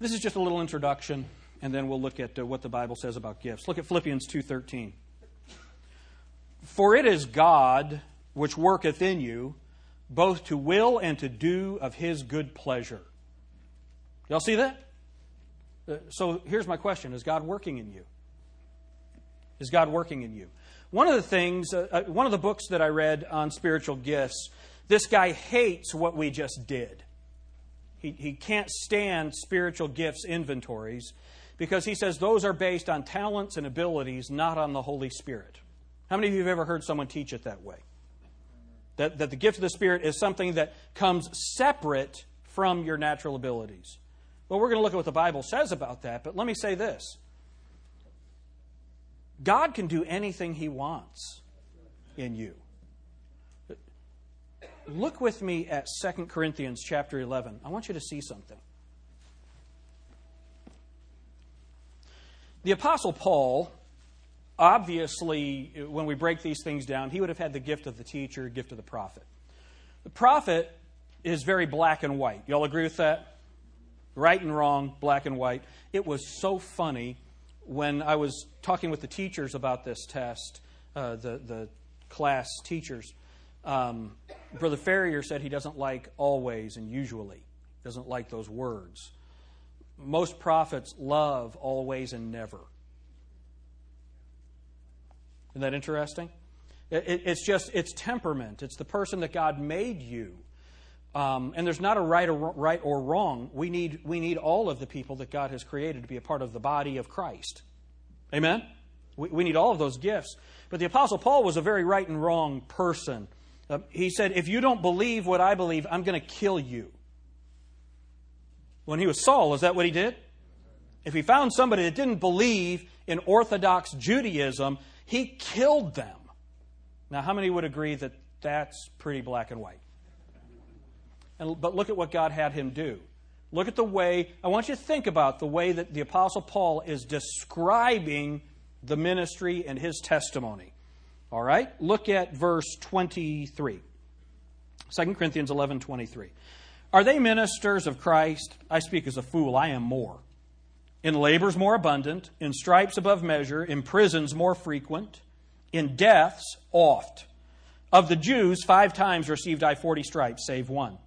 This is just a little introduction, and then we'll look at uh, what the Bible says about gifts. Look at Philippians 2:13. For it is God which worketh in you both to will and to do of his good pleasure. Y'all see that? Uh, so here's my question Is God working in you? Is God working in you? One of the things, uh, uh, one of the books that I read on spiritual gifts, this guy hates what we just did. He, he can't stand spiritual gifts inventories because he says those are based on talents and abilities, not on the Holy Spirit. How many of you have ever heard someone teach it that way? That, that the gift of the Spirit is something that comes separate from your natural abilities. Well, we're going to look at what the Bible says about that, but let me say this God can do anything He wants in you. Look with me at 2 Corinthians chapter 11. I want you to see something. The Apostle Paul, obviously, when we break these things down, he would have had the gift of the teacher, gift of the prophet. The prophet is very black and white. Y'all agree with that? Right and wrong, black and white. It was so funny when I was talking with the teachers about this test, uh, the, the class teachers. Um, Brother Ferrier said he doesn't like always and usually, doesn't like those words. Most prophets love always and never. Isn't that interesting? It, it, it's just, it's temperament. It's the person that God made you. Um, and there's not a right or, right or wrong. We need, we need all of the people that God has created to be a part of the body of Christ. Amen? We, we need all of those gifts. But the Apostle Paul was a very right and wrong person. Uh, he said, If you don't believe what I believe, I'm going to kill you. When he was Saul, is that what he did? If he found somebody that didn't believe in Orthodox Judaism, he killed them. Now, how many would agree that that's pretty black and white? And, but look at what God had him do. Look at the way, I want you to think about the way that the Apostle Paul is describing the ministry and his testimony. All right? Look at verse 23. 2 Corinthians 11 23. Are they ministers of Christ? I speak as a fool. I am more. In labors more abundant, in stripes above measure, in prisons more frequent, in deaths oft. Of the Jews, five times received I forty stripes, save one.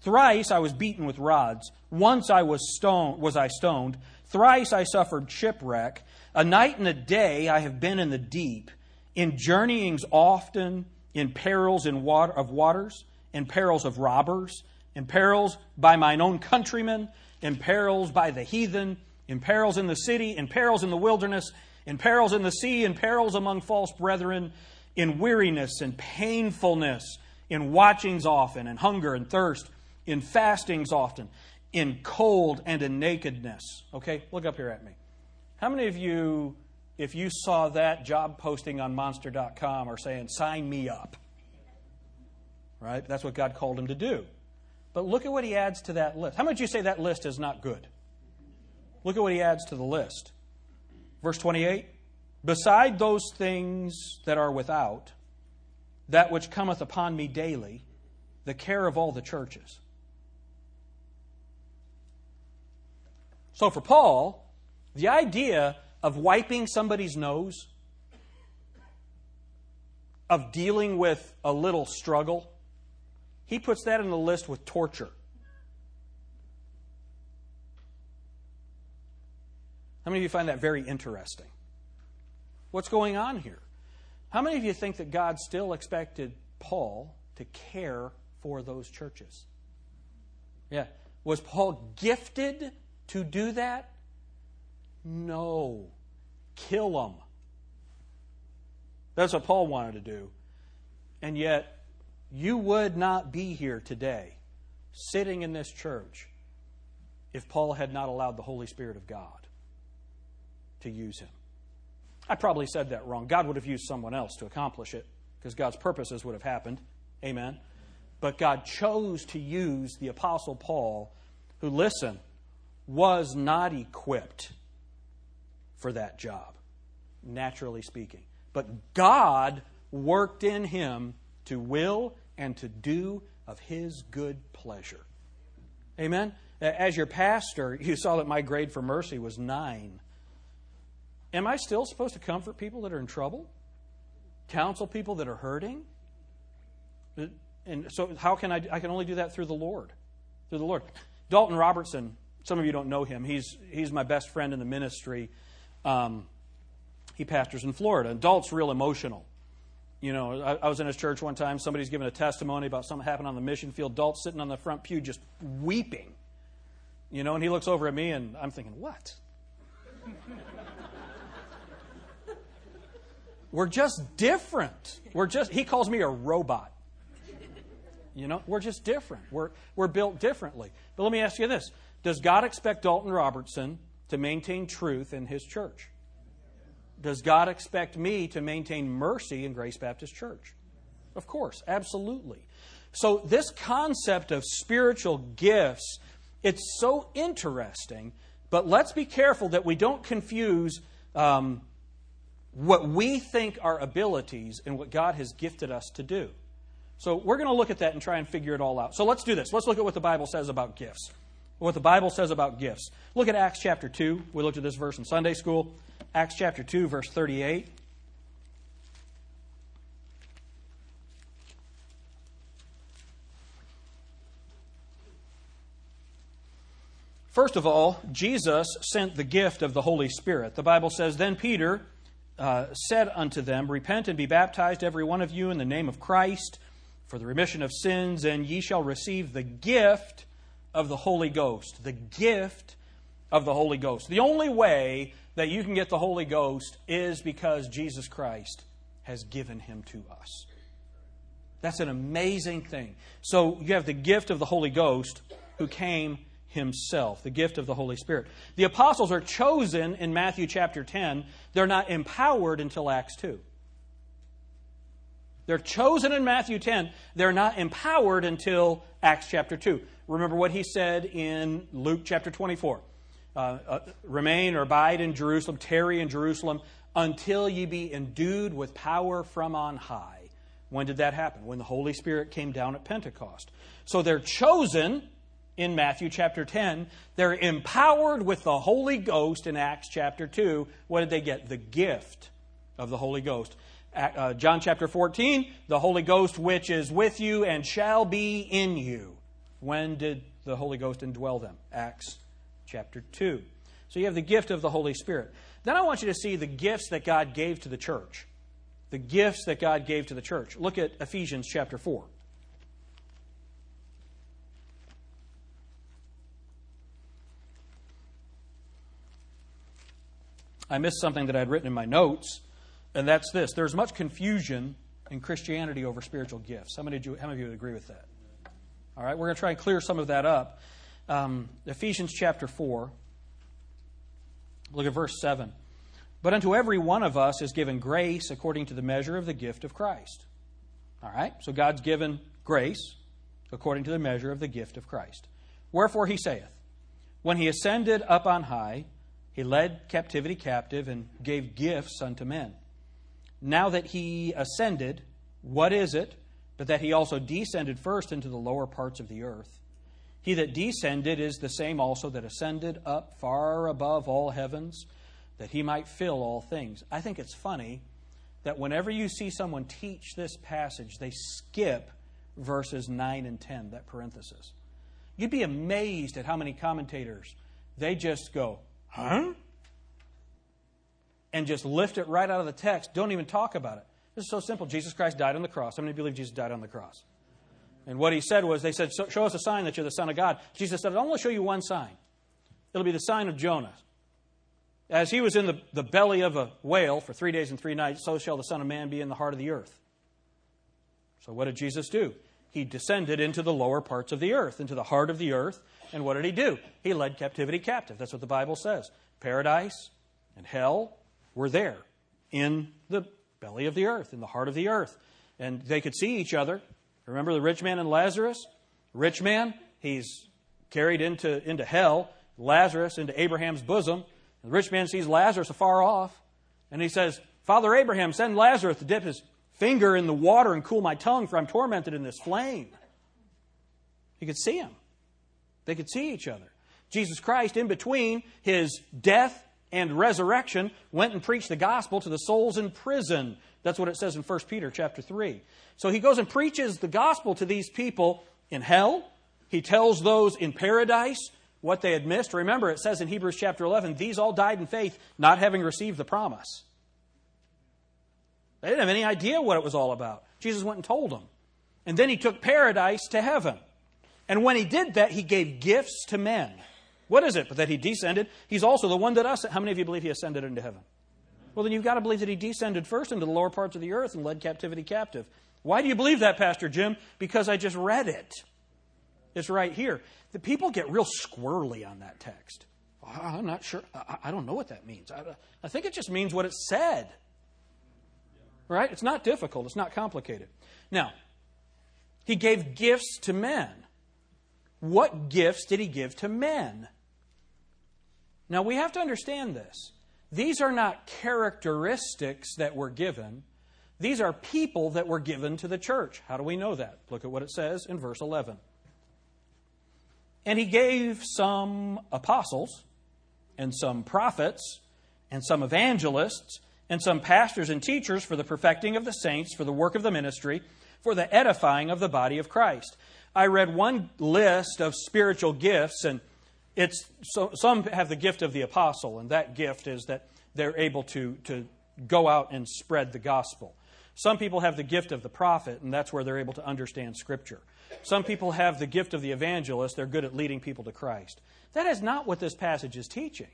Thrice I was beaten with rods. Once I was stoned, was I stoned. Thrice I suffered shipwreck. A night and a day I have been in the deep, in journeyings often, in perils in water, of waters, in perils of robbers, in perils by mine own countrymen, in perils by the heathen, in perils in the city, in perils in the wilderness, in perils in the sea, in perils among false brethren, in weariness and painfulness, in watchings often, and hunger and thirst in fastings often, in cold and in nakedness. Okay, look up here at me. How many of you, if you saw that job posting on monster.com, are saying, sign me up? Right? That's what God called him to do. But look at what he adds to that list. How much you say that list is not good? Look at what he adds to the list. Verse 28 Beside those things that are without, that which cometh upon me daily, the care of all the churches. So for Paul, the idea of wiping somebody's nose, of dealing with a little struggle, he puts that in the list with torture. How many of you find that very interesting? What's going on here? How many of you think that God still expected Paul to care for those churches? Yeah. Was Paul gifted to do that? No. Kill them. That's what Paul wanted to do. And yet, you would not be here today, sitting in this church, if Paul had not allowed the Holy Spirit of God to use him. I probably said that wrong. God would have used someone else to accomplish it because God's purposes would have happened. Amen. But God chose to use the Apostle Paul, who, listen, was not equipped for that job, naturally speaking. But God worked in him to will and to do of his good pleasure. Amen? As your pastor, you saw that my grade for mercy was nine. Am I still supposed to comfort people that are in trouble? Counsel people that are hurting? Uh, and so, how can I? I can only do that through the Lord. Through the Lord. Dalton Robertson, some of you don't know him. He's, he's my best friend in the ministry. Um, he pastors in Florida. And Dalt's real emotional. You know, I, I, was in his church one time. Somebody's giving a testimony about something happened on the mission field. Dalt's sitting on the front pew just weeping. You know, and he looks over at me, and I'm thinking, what? We're just different. We're just, he calls me a robot. You know, we're just different. We're, we're built differently. But let me ask you this Does God expect Dalton Robertson to maintain truth in his church? Does God expect me to maintain mercy in Grace Baptist Church? Of course, absolutely. So, this concept of spiritual gifts, it's so interesting, but let's be careful that we don't confuse um, what we think are abilities and what God has gifted us to do. So, we're going to look at that and try and figure it all out. So, let's do this. Let's look at what the Bible says about gifts. What the Bible says about gifts. Look at Acts chapter 2. We looked at this verse in Sunday school. Acts chapter 2, verse 38. First of all, Jesus sent the gift of the Holy Spirit. The Bible says, Then Peter uh, said unto them, Repent and be baptized, every one of you, in the name of Christ, for the remission of sins, and ye shall receive the gift of the Holy Ghost. The gift of the Holy Ghost. The only way that you can get the Holy Ghost is because Jesus Christ has given him to us. That's an amazing thing. So you have the gift of the Holy Ghost who came himself, the gift of the Holy Spirit. The apostles are chosen in Matthew chapter 10. They're not empowered until Acts 2. They're chosen in Matthew 10. They're not empowered until Acts chapter 2. Remember what he said in Luke chapter 24 uh, uh, remain or abide in Jerusalem, tarry in Jerusalem, until ye be endued with power from on high. When did that happen? When the Holy Spirit came down at Pentecost. So they're chosen in Matthew chapter 10. They're empowered with the Holy Ghost in Acts chapter 2. What did they get? The gift of the Holy Ghost. Uh, John chapter 14, the Holy Ghost which is with you and shall be in you. When did the Holy Ghost indwell them? Acts chapter 2. So you have the gift of the Holy Spirit. Then I want you to see the gifts that God gave to the church. The gifts that God gave to the church. Look at Ephesians chapter 4. I missed something that I had written in my notes, and that's this. There's much confusion in Christianity over spiritual gifts. How many, you, how many of you would agree with that? All right, we're going to try and clear some of that up um, Ephesians chapter 4. Look at verse 7. But unto every one of us is given grace according to the measure of the gift of Christ. All right? So God's given grace according to the measure of the gift of Christ. Wherefore he saith, When he ascended up on high, he led captivity captive and gave gifts unto men. Now that he ascended, what is it but that he also descended first into the lower parts of the earth? He that descended is the same also that ascended up far above all heavens, that he might fill all things. I think it's funny that whenever you see someone teach this passage, they skip verses 9 and 10, that parenthesis. You'd be amazed at how many commentators they just go, huh? And just lift it right out of the text, don't even talk about it. This is so simple. Jesus Christ died on the cross. How many believe Jesus died on the cross? And what he said was, they said, Show us a sign that you're the Son of God. Jesus said, I'll only show you one sign. It'll be the sign of Jonah. As he was in the, the belly of a whale for three days and three nights, so shall the Son of Man be in the heart of the earth. So, what did Jesus do? He descended into the lower parts of the earth, into the heart of the earth. And what did he do? He led captivity captive. That's what the Bible says. Paradise and hell were there in the belly of the earth, in the heart of the earth. And they could see each other. Remember the rich man and Lazarus? Rich man, he's carried into, into hell, Lazarus into Abraham's bosom. The rich man sees Lazarus afar off, and he says, Father Abraham, send Lazarus to dip his finger in the water and cool my tongue, for I'm tormented in this flame. He could see him. They could see each other. Jesus Christ, in between his death and resurrection, went and preached the gospel to the souls in prison. That's what it says in 1 Peter chapter 3. So he goes and preaches the gospel to these people in hell. He tells those in paradise what they had missed. Remember, it says in Hebrews chapter 11, these all died in faith, not having received the promise. They didn't have any idea what it was all about. Jesus went and told them. And then he took paradise to heaven. And when he did that, he gave gifts to men. What is it? But that he descended. He's also the one that us. How many of you believe he ascended into heaven? Well, then you've got to believe that he descended first into the lower parts of the earth and led captivity captive. Why do you believe that, Pastor Jim? Because I just read it. It's right here. The people get real squirrely on that text. I'm not sure. I don't know what that means. I think it just means what it said. Right? It's not difficult, it's not complicated. Now, he gave gifts to men. What gifts did he give to men? Now, we have to understand this. These are not characteristics that were given. These are people that were given to the church. How do we know that? Look at what it says in verse 11. And he gave some apostles, and some prophets, and some evangelists, and some pastors and teachers for the perfecting of the saints, for the work of the ministry, for the edifying of the body of Christ. I read one list of spiritual gifts, and it's so, some have the gift of the apostle, and that gift is that they're able to, to go out and spread the gospel. Some people have the gift of the prophet, and that's where they're able to understand Scripture. Some people have the gift of the evangelist, they're good at leading people to Christ. That is not what this passage is teaching.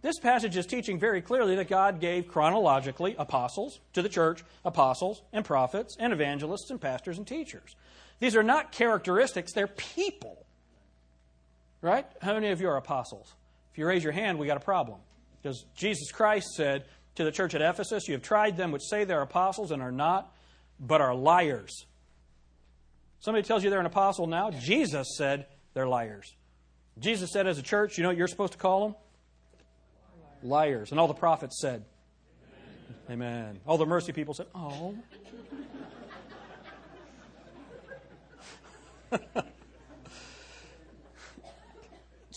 This passage is teaching very clearly that God gave chronologically apostles to the church, apostles and prophets and evangelists and pastors and teachers. These are not characteristics, they're people. Right? How many of you are apostles? If you raise your hand, we got a problem. Because Jesus Christ said to the church at Ephesus, You have tried them which say they're apostles and are not, but are liars. Somebody tells you they're an apostle now, Jesus said they're liars. Jesus said, as a church, you know what you're supposed to call them? liars. And all the prophets said, Amen. Amen. All the mercy people said, Oh.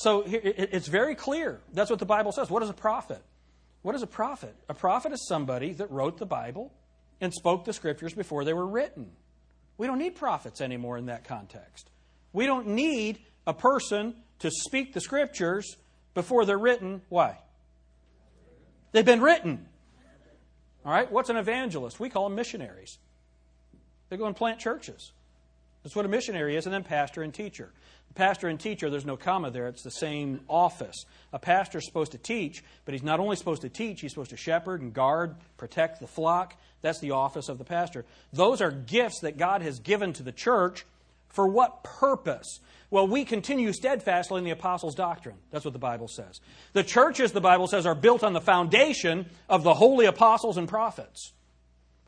so it's very clear. That's what the Bible says. What is a prophet? What is a prophet? A prophet is somebody that wrote the Bible and spoke the scriptures before they were written. We don't need prophets anymore in that context. We don't need a person to speak the scriptures before they're written. Why? They've been written. All right? What's an evangelist? We call them missionaries. They go and plant churches. That's what a missionary is, and then pastor and teacher. Pastor and teacher, there's no comma there. It's the same office. A pastor is supposed to teach, but he's not only supposed to teach, he's supposed to shepherd and guard, protect the flock. That's the office of the pastor. Those are gifts that God has given to the church for what purpose? Well, we continue steadfastly in the apostles' doctrine. That's what the Bible says. The churches, the Bible says, are built on the foundation of the holy apostles and prophets.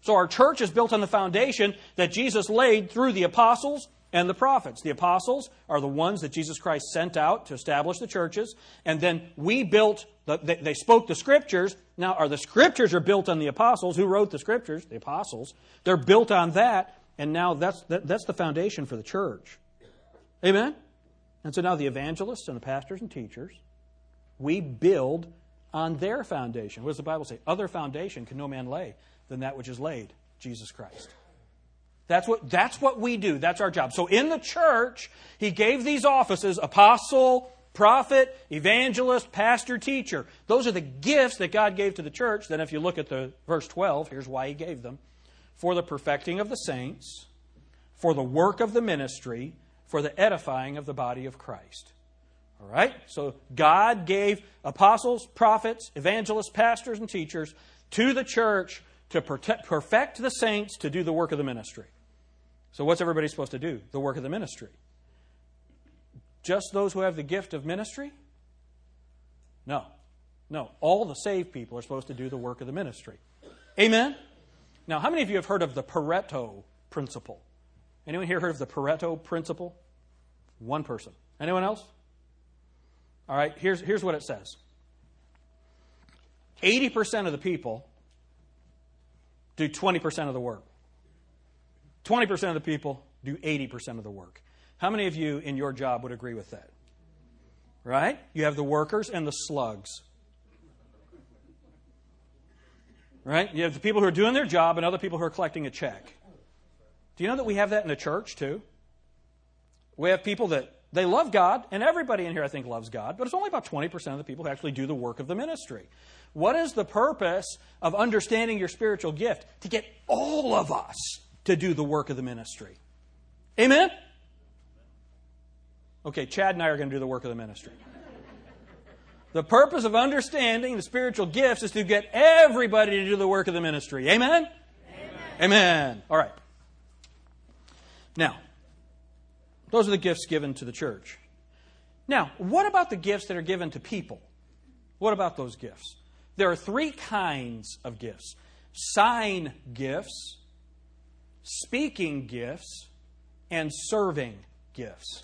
So our church is built on the foundation that Jesus laid through the apostles and the prophets. The apostles are the ones that Jesus Christ sent out to establish the churches, and then we built, the, they, they spoke the scriptures. Now, are the scriptures are built on the apostles? Who wrote the scriptures? The apostles. They're built on that, and now that's, that, that's the foundation for the church. Amen? And so now the evangelists and the pastors and teachers, we build on their foundation. What does the Bible say? Other foundation can no man lay than that which is laid, Jesus Christ. That's what, that's what we do. That's our job. So in the church, he gave these offices apostle, prophet, evangelist, pastor, teacher. Those are the gifts that God gave to the church. Then, if you look at the verse 12, here's why he gave them for the perfecting of the saints, for the work of the ministry, for the edifying of the body of Christ. All right? So God gave apostles, prophets, evangelists, pastors, and teachers to the church to protect, perfect the saints to do the work of the ministry. So, what's everybody supposed to do? The work of the ministry. Just those who have the gift of ministry? No. No. All the saved people are supposed to do the work of the ministry. Amen? Now, how many of you have heard of the Pareto principle? Anyone here heard of the Pareto principle? One person. Anyone else? All right, here's, here's what it says 80% of the people do 20% of the work, 20% of the people do 80% of the work. How many of you in your job would agree with that? Right? You have the workers and the slugs. Right? You have the people who are doing their job and other people who are collecting a check. Do you know that we have that in the church too? We have people that they love God, and everybody in here, I think, loves God, but it's only about 20% of the people who actually do the work of the ministry. What is the purpose of understanding your spiritual gift? To get all of us to do the work of the ministry. Amen? Okay, Chad and I are going to do the work of the ministry. The purpose of understanding the spiritual gifts is to get everybody to do the work of the ministry. Amen? Amen. Amen. All right. Now, those are the gifts given to the church. Now, what about the gifts that are given to people? What about those gifts? There are three kinds of gifts sign gifts, speaking gifts, and serving gifts.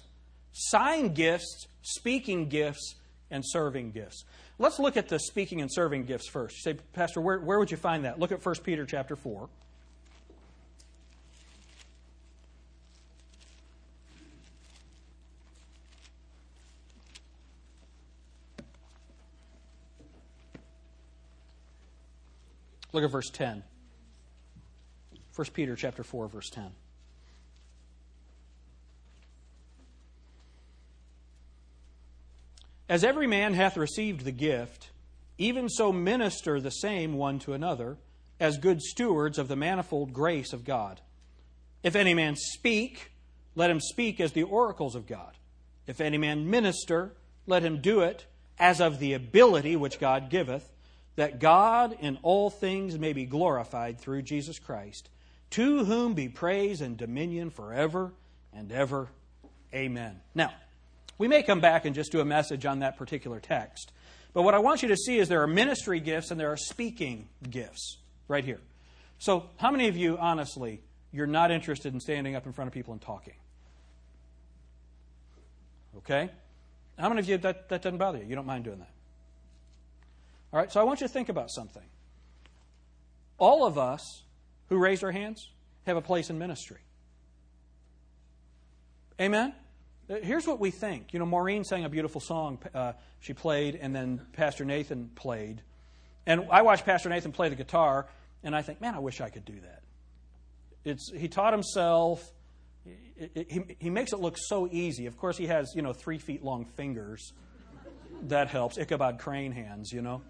Sign gifts, speaking gifts, and serving gifts. Let's look at the speaking and serving gifts first. You say, Pastor, where, where would you find that? Look at 1 Peter chapter 4. Look at verse 10. 1 Peter chapter 4 verse 10. As every man hath received the gift, even so minister the same one to another, as good stewards of the manifold grace of God. If any man speak, let him speak as the oracles of God. If any man minister, let him do it as of the ability which God giveth that God in all things may be glorified through Jesus Christ, to whom be praise and dominion forever and ever. Amen. Now, we may come back and just do a message on that particular text. But what I want you to see is there are ministry gifts and there are speaking gifts right here. So, how many of you, honestly, you're not interested in standing up in front of people and talking? Okay? How many of you that, that doesn't bother you? You don't mind doing that? All right, so I want you to think about something. All of us who raised our hands have a place in ministry. Amen? Uh, here's what we think. You know, Maureen sang a beautiful song. Uh, she played, and then Pastor Nathan played. And I watched Pastor Nathan play the guitar, and I think, man, I wish I could do that. It's, he taught himself. he, he makes it look so easy. Of course, he has, you know, three feet long fingers. That helps. Ichabod Crane hands, you know.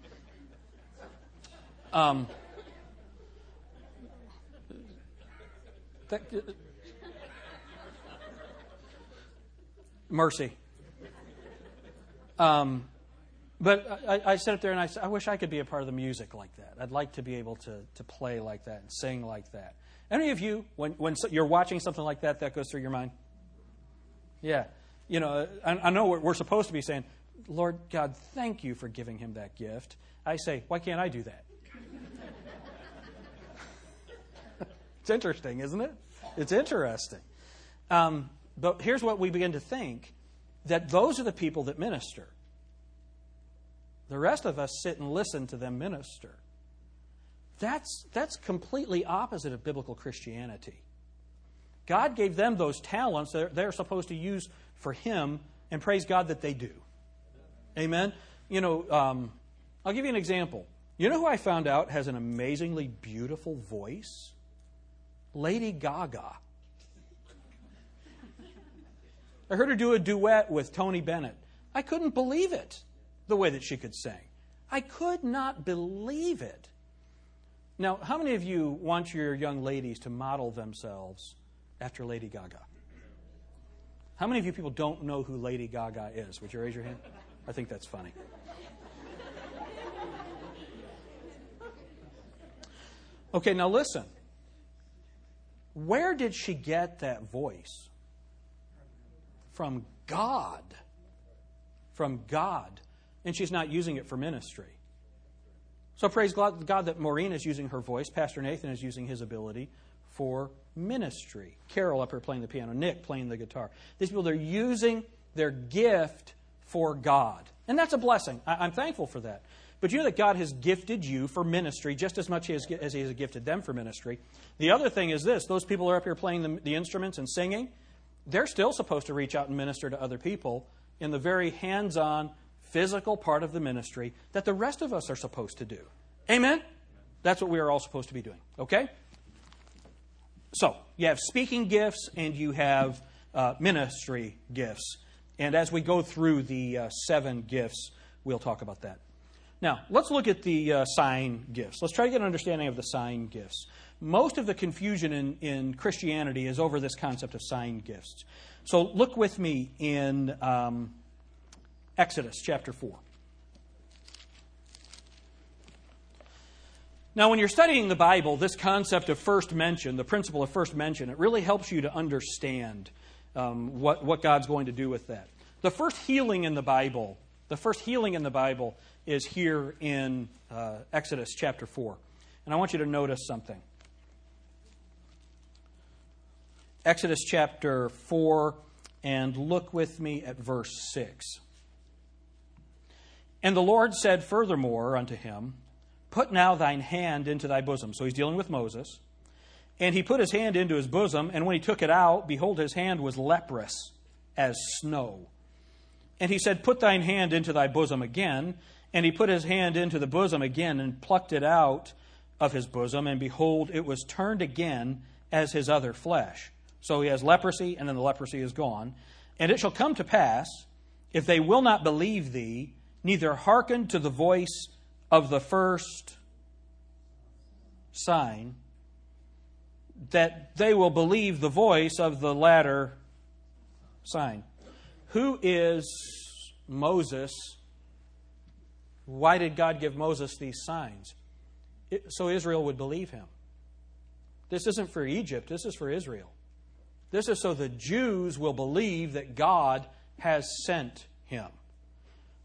Um, that, mercy. Um, but I, I sat up there and I I wish I could be a part of the music like that. I'd like to be able to, to play like that and sing like that. Any of you, when, when you're watching something like that, that goes through your mind? Yeah. You know, I, I know we're, we're supposed to be saying, Lord God, thank you for giving him that gift. I say, why can't I do that? it's interesting, isn't it? It's interesting. Um, but here's what we begin to think that those are the people that minister. The rest of us sit and listen to them minister. That's, that's completely opposite of biblical Christianity. God gave them those talents that they're supposed to use for Him, and praise God that they do. Amen? You know, um, I'll give you an example. You know who I found out has an amazingly beautiful voice? Lady Gaga. I heard her do a duet with Tony Bennett. I couldn't believe it, the way that she could sing. I could not believe it. Now, how many of you want your young ladies to model themselves after Lady Gaga? How many of you people don't know who Lady Gaga is? Would you raise your hand? I think that's funny. Okay, now listen. Where did she get that voice? From God. From God. And she's not using it for ministry. So praise God, that Maureen is using her voice. Pastor Nathan is using his ability for ministry. Carol up here playing the piano. Nick playing the guitar. These people, they're using their gift for God. And that's a blessing. I'm thankful for that. But you know that God has gifted you for ministry just as much as He has gifted them for ministry. The other thing is this those people are up here playing the, the instruments and singing, they're still supposed to reach out and minister to other people in the very hands on, physical part of the ministry that the rest of us are supposed to do. Amen? That's what we are all supposed to be doing. Okay? So, you have speaking gifts and you have uh, ministry gifts. And as we go through the uh, seven gifts, we'll talk about that. Now, let's look at the uh, sign gifts. Let's try to get an understanding of the sign gifts. Most of the confusion in, in Christianity is over this concept of sign gifts. So look with me in um, Exodus chapter 4. Now, when you're studying the Bible, this concept of first mention, the principle of first mention, it really helps you to understand um, what, what God's going to do with that. The first healing in the Bible, the first healing in the Bible is here in uh, Exodus chapter 4. And I want you to notice something. Exodus chapter 4, and look with me at verse 6. And the Lord said furthermore unto him, Put now thine hand into thy bosom. So he's dealing with Moses. And he put his hand into his bosom, and when he took it out, behold, his hand was leprous as snow. And he said, Put thine hand into thy bosom again. And he put his hand into the bosom again, and plucked it out of his bosom, and behold, it was turned again as his other flesh. So he has leprosy, and then the leprosy is gone. And it shall come to pass, if they will not believe thee, neither hearken to the voice of the first sign, that they will believe the voice of the latter sign. Who is Moses? Why did God give Moses these signs? It, so Israel would believe him. This isn't for Egypt, this is for Israel. This is so the Jews will believe that God has sent him.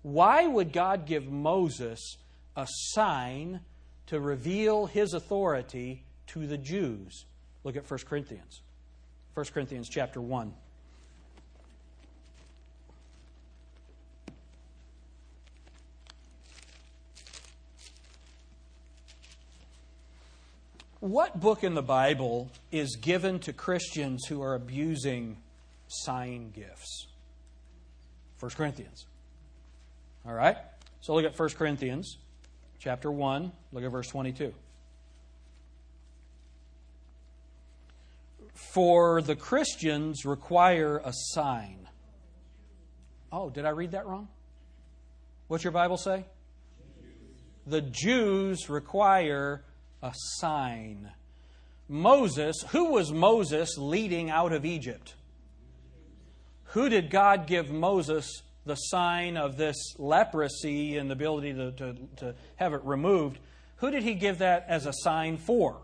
Why would God give Moses a sign to reveal his authority to the Jews. Look at 1 Corinthians. 1 Corinthians chapter 1. What book in the Bible is given to Christians who are abusing sign gifts? 1 Corinthians. All right? So look at 1 Corinthians chapter 1, look at verse 22. For the Christians require a sign. Oh, did I read that wrong? What's your Bible say? The Jews require a sign. Moses, who was Moses leading out of Egypt? Who did God give Moses the sign of this leprosy and the ability to, to, to have it removed, who did he give that as a sign for?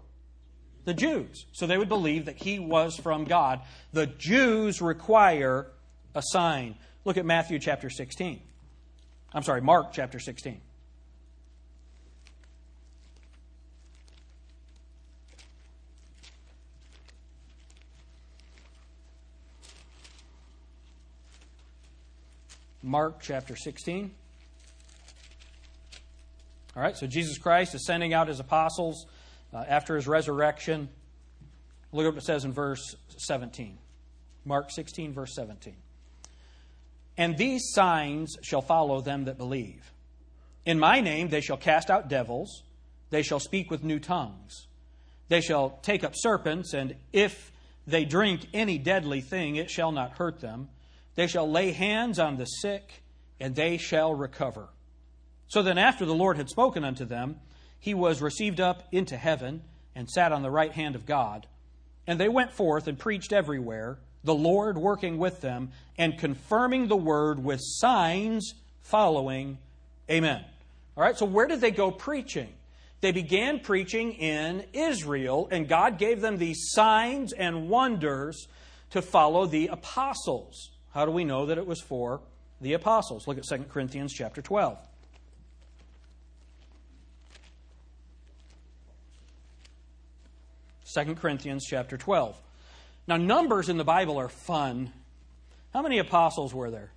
The Jews. So they would believe that he was from God. The Jews require a sign. Look at Matthew chapter 16. I'm sorry, Mark chapter 16. Mark chapter 16. All right, so Jesus Christ is sending out his apostles uh, after his resurrection. Look at what it says in verse 17. Mark 16, verse 17. And these signs shall follow them that believe. In my name they shall cast out devils, they shall speak with new tongues, they shall take up serpents, and if they drink any deadly thing, it shall not hurt them. They shall lay hands on the sick, and they shall recover. So then, after the Lord had spoken unto them, he was received up into heaven and sat on the right hand of God. And they went forth and preached everywhere, the Lord working with them and confirming the word with signs following. Amen. All right, so where did they go preaching? They began preaching in Israel, and God gave them these signs and wonders to follow the apostles. How do we know that it was for the apostles? Look at 2 Corinthians chapter 12. Second Corinthians chapter 12. Now, numbers in the Bible are fun. How many apostles were there?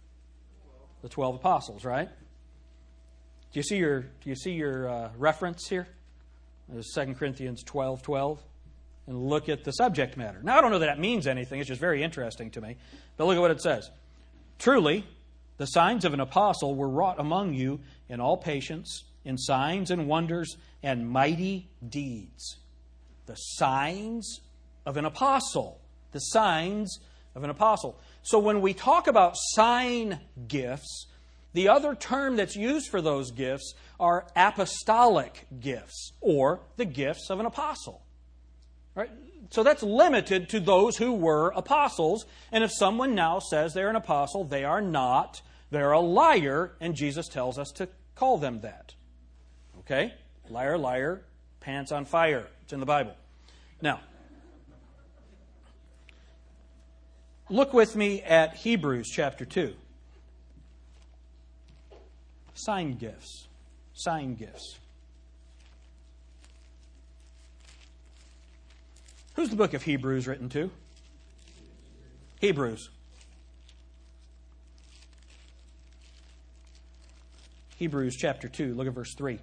The 12 apostles, right? Do you see your, do you see your uh, reference here? There's 2 Corinthians 12 12 and look at the subject matter. Now, I don't know that that means anything, it's just very interesting to me. But look at what it says Truly, The signs of an apostle were wrought among you in all patience, in signs and wonders and mighty deeds. The signs of an apostle. The signs of an apostle. So when we talk about sign gifts, the other term that's used for those gifts are apostolic gifts or the gifts of an apostle. Right? So that's limited to those who were apostles. And if someone now says they're an apostle, they are not. They're a liar, and Jesus tells us to call them that. Okay? Liar, liar, pants on fire. It's in the Bible. Now, look with me at Hebrews chapter 2. Sign gifts. Sign gifts. Who's the book of Hebrews written to? Hebrews. Hebrews chapter 2, look at verse 3.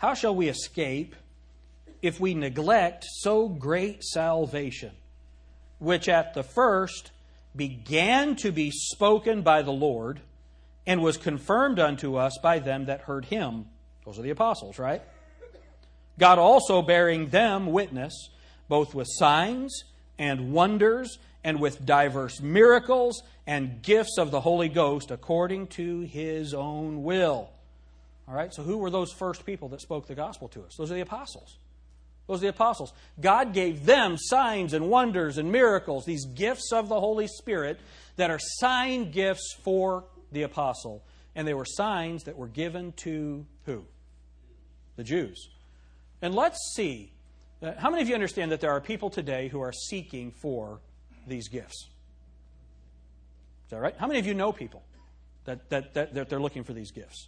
How shall we escape if we neglect so great salvation, which at the first began to be spoken by the Lord and was confirmed unto us by them that heard him? Those are the apostles, right? God also bearing them witness, both with signs and wonders and with diverse miracles and gifts of the Holy Ghost according to his own will. All right, so who were those first people that spoke the gospel to us? Those are the apostles. Those are the apostles. God gave them signs and wonders and miracles, these gifts of the Holy Spirit that are sign gifts for the apostle. And they were signs that were given to who? The Jews. And let's see. Uh, how many of you understand that there are people today who are seeking for these gifts? Is that right? How many of you know people that, that, that, that they're looking for these gifts?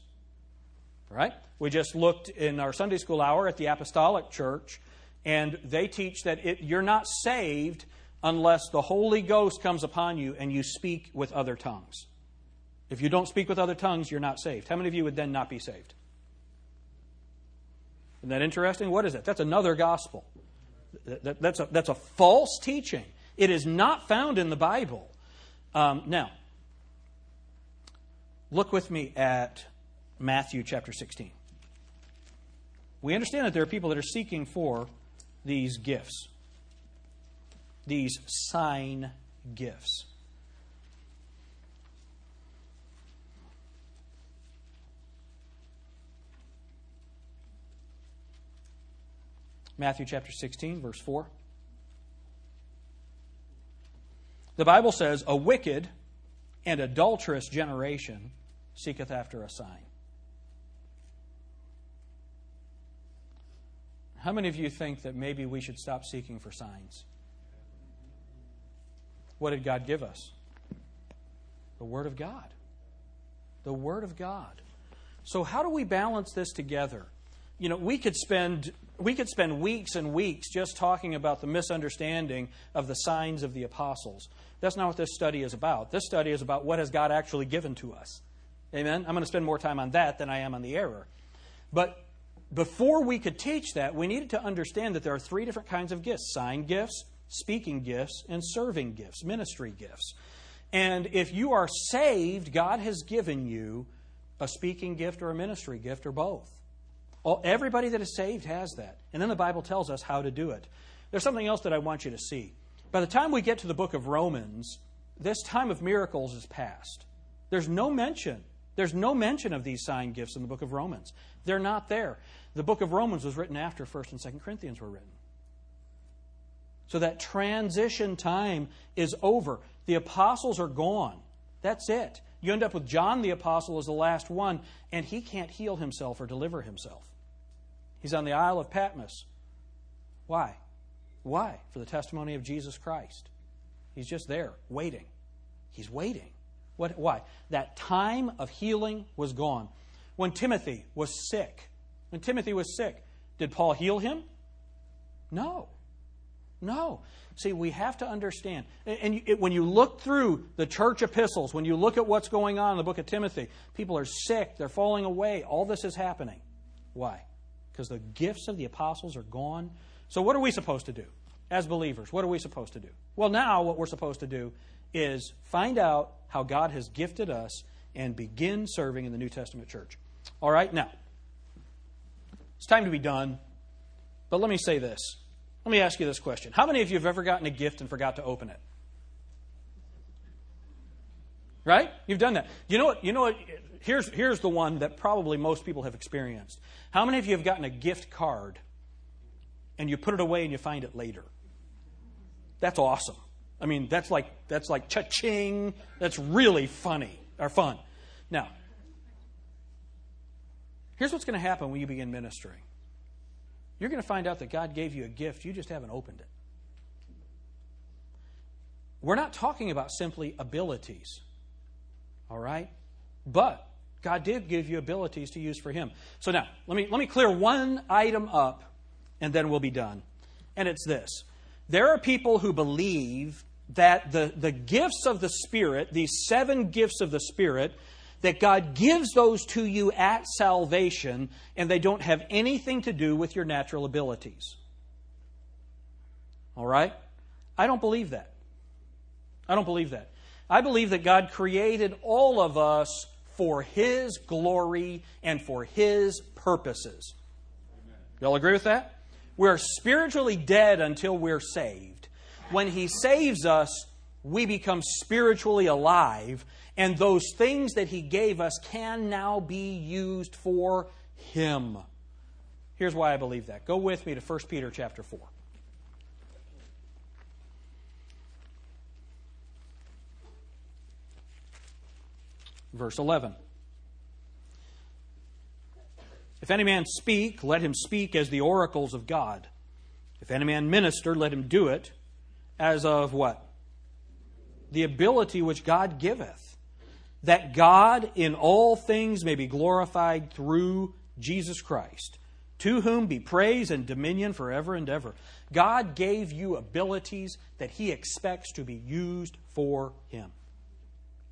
Right? We just looked in our Sunday school hour at the Apostolic Church, and they teach that it, you're not saved unless the Holy Ghost comes upon you and you speak with other tongues. If you don't speak with other tongues, you're not saved. How many of you would then not be saved? Isn't that interesting? What is that? That's another gospel. That's a, that's a false teaching. It is not found in the Bible. Um, now, look with me at Matthew chapter 16. We understand that there are people that are seeking for these gifts, these sign gifts. Matthew chapter 16, verse 4. The Bible says, A wicked and adulterous generation seeketh after a sign. How many of you think that maybe we should stop seeking for signs? What did God give us? The Word of God. The Word of God. So, how do we balance this together? You know, we could spend we could spend weeks and weeks just talking about the misunderstanding of the signs of the apostles. That's not what this study is about. This study is about what has God actually given to us. Amen? I'm going to spend more time on that than I am on the error. But before we could teach that, we needed to understand that there are three different kinds of gifts sign gifts, speaking gifts, and serving gifts, ministry gifts. And if you are saved, God has given you a speaking gift or a ministry gift or both. All, everybody that is saved has that. And then the Bible tells us how to do it. There's something else that I want you to see. By the time we get to the book of Romans, this time of miracles is past. There's no mention. There's no mention of these sign gifts in the book of Romans. They're not there. The book of Romans was written after 1st and 2nd Corinthians were written. So that transition time is over. The apostles are gone. That's it. You end up with John the apostle as the last one, and he can't heal himself or deliver himself. He's on the Isle of Patmos. Why? Why? For the testimony of Jesus Christ. He's just there, waiting. He's waiting. What, why? That time of healing was gone. When Timothy was sick, when Timothy was sick, did Paul heal him? No. No. See, we have to understand. And when you look through the church epistles, when you look at what's going on in the book of Timothy, people are sick, they're falling away. All this is happening. Why? because the gifts of the apostles are gone. So, what are we supposed to do as believers? What are we supposed to do? Well, now what we're supposed to do is find out how God has gifted us and begin serving in the New Testament church. All right, now, it's time to be done, but let me say this. Let me ask you this question How many of you have ever gotten a gift and forgot to open it? Right? You've done that. You know what? You know what? Here's, here's the one that probably most people have experienced. How many of you have gotten a gift card and you put it away and you find it later? That's awesome. I mean, that's like that's like cha-ching. That's really funny or fun. Now, here's what's going to happen when you begin ministering. You're going to find out that God gave you a gift, you just haven't opened it. We're not talking about simply abilities. All right? But God did give you abilities to use for Him. So now, let me, let me clear one item up, and then we'll be done. And it's this there are people who believe that the, the gifts of the Spirit, these seven gifts of the Spirit, that God gives those to you at salvation, and they don't have anything to do with your natural abilities. All right? I don't believe that. I don't believe that. I believe that God created all of us for His glory and for His purposes. Y'all agree with that? We're spiritually dead until we're saved. When He saves us, we become spiritually alive, and those things that He gave us can now be used for Him. Here's why I believe that. Go with me to 1 Peter chapter 4. Verse 11. If any man speak, let him speak as the oracles of God. If any man minister, let him do it as of what? The ability which God giveth, that God in all things may be glorified through Jesus Christ, to whom be praise and dominion forever and ever. God gave you abilities that He expects to be used for Him.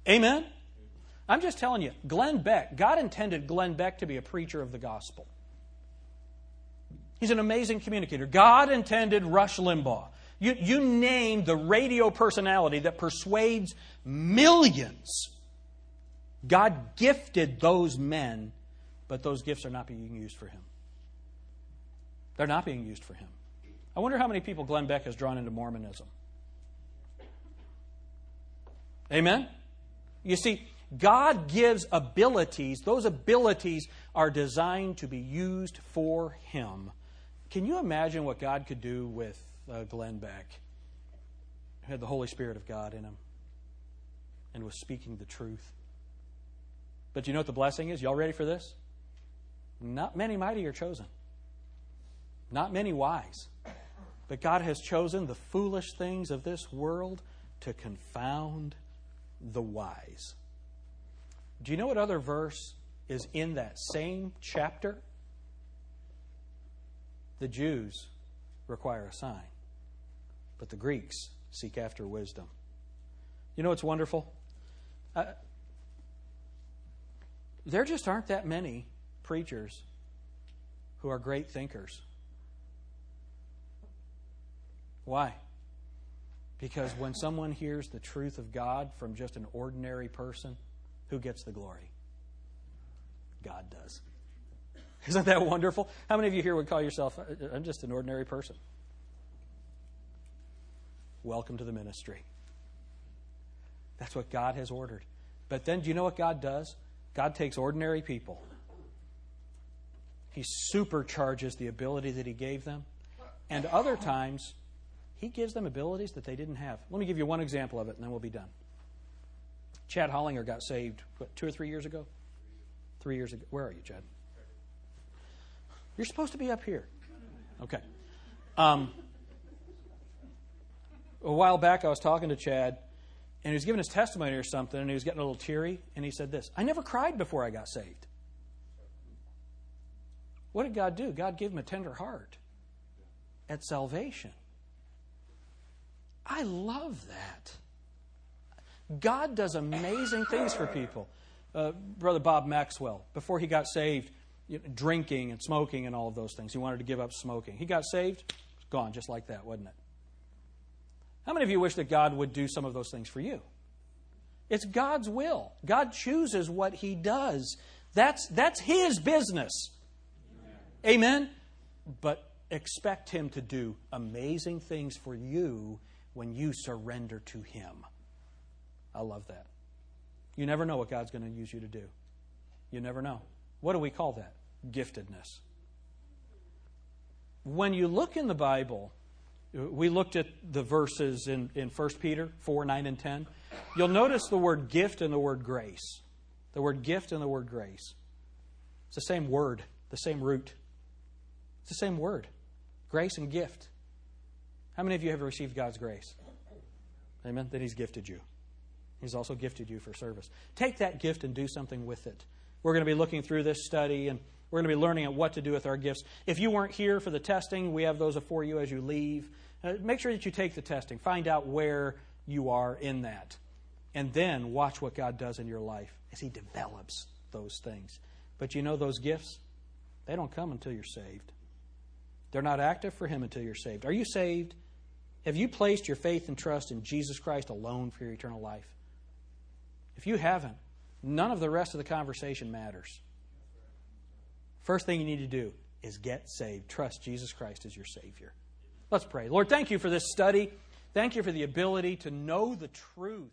Amen? I'm just telling you, Glenn Beck, God intended Glenn Beck to be a preacher of the gospel. He's an amazing communicator. God intended Rush Limbaugh. You, you name the radio personality that persuades millions. God gifted those men, but those gifts are not being used for him. They're not being used for him. I wonder how many people Glenn Beck has drawn into Mormonism. Amen? You see, God gives abilities. Those abilities are designed to be used for Him. Can you imagine what God could do with uh, Glenn Beck? Who had the Holy Spirit of God in him and was speaking the truth. But you know what the blessing is? Y'all ready for this? Not many mighty are chosen, not many wise. But God has chosen the foolish things of this world to confound the wise. Do you know what other verse is in that same chapter? The Jews require a sign, but the Greeks seek after wisdom. You know what's wonderful? Uh, there just aren't that many preachers who are great thinkers. Why? Because when someone hears the truth of God from just an ordinary person, who gets the glory? God does. Isn't that wonderful? How many of you here would call yourself, uh, uh, I'm just an ordinary person? Welcome to the ministry. That's what God has ordered. But then, do you know what God does? God takes ordinary people, He supercharges the ability that He gave them, and other times, He gives them abilities that they didn't have. Let me give you one example of it, and then we'll be done. Chad Hollinger got saved, what, two or three years ago? Three years ago. Where are you, Chad? You're supposed to be up here. Okay. Um, a while back, I was talking to Chad, and he was giving his testimony or something, and he was getting a little teary, and he said this I never cried before I got saved. What did God do? God gave him a tender heart at salvation. I love that. God does amazing things for people. Uh, Brother Bob Maxwell, before he got saved, you know, drinking and smoking and all of those things, he wanted to give up smoking. He got saved, gone just like that, wasn't it? How many of you wish that God would do some of those things for you? It's God's will. God chooses what He does. That's, that's His business. Amen? But expect Him to do amazing things for you when you surrender to Him. I love that. You never know what God's going to use you to do. You never know. What do we call that? Giftedness. When you look in the Bible, we looked at the verses in, in 1 Peter 4, 9, and 10. You'll notice the word gift and the word grace. The word gift and the word grace. It's the same word, the same root. It's the same word. Grace and gift. How many of you have received God's grace? Amen. Then He's gifted you. He's also gifted you for service. Take that gift and do something with it. We're going to be looking through this study and we're going to be learning at what to do with our gifts. If you weren't here for the testing, we have those for you as you leave. Uh, make sure that you take the testing. Find out where you are in that. And then watch what God does in your life as He develops those things. But you know those gifts? They don't come until you're saved. They're not active for Him until you're saved. Are you saved? Have you placed your faith and trust in Jesus Christ alone for your eternal life? If you haven't, none of the rest of the conversation matters. First thing you need to do is get saved. Trust Jesus Christ as your Savior. Let's pray. Lord, thank you for this study. Thank you for the ability to know the truth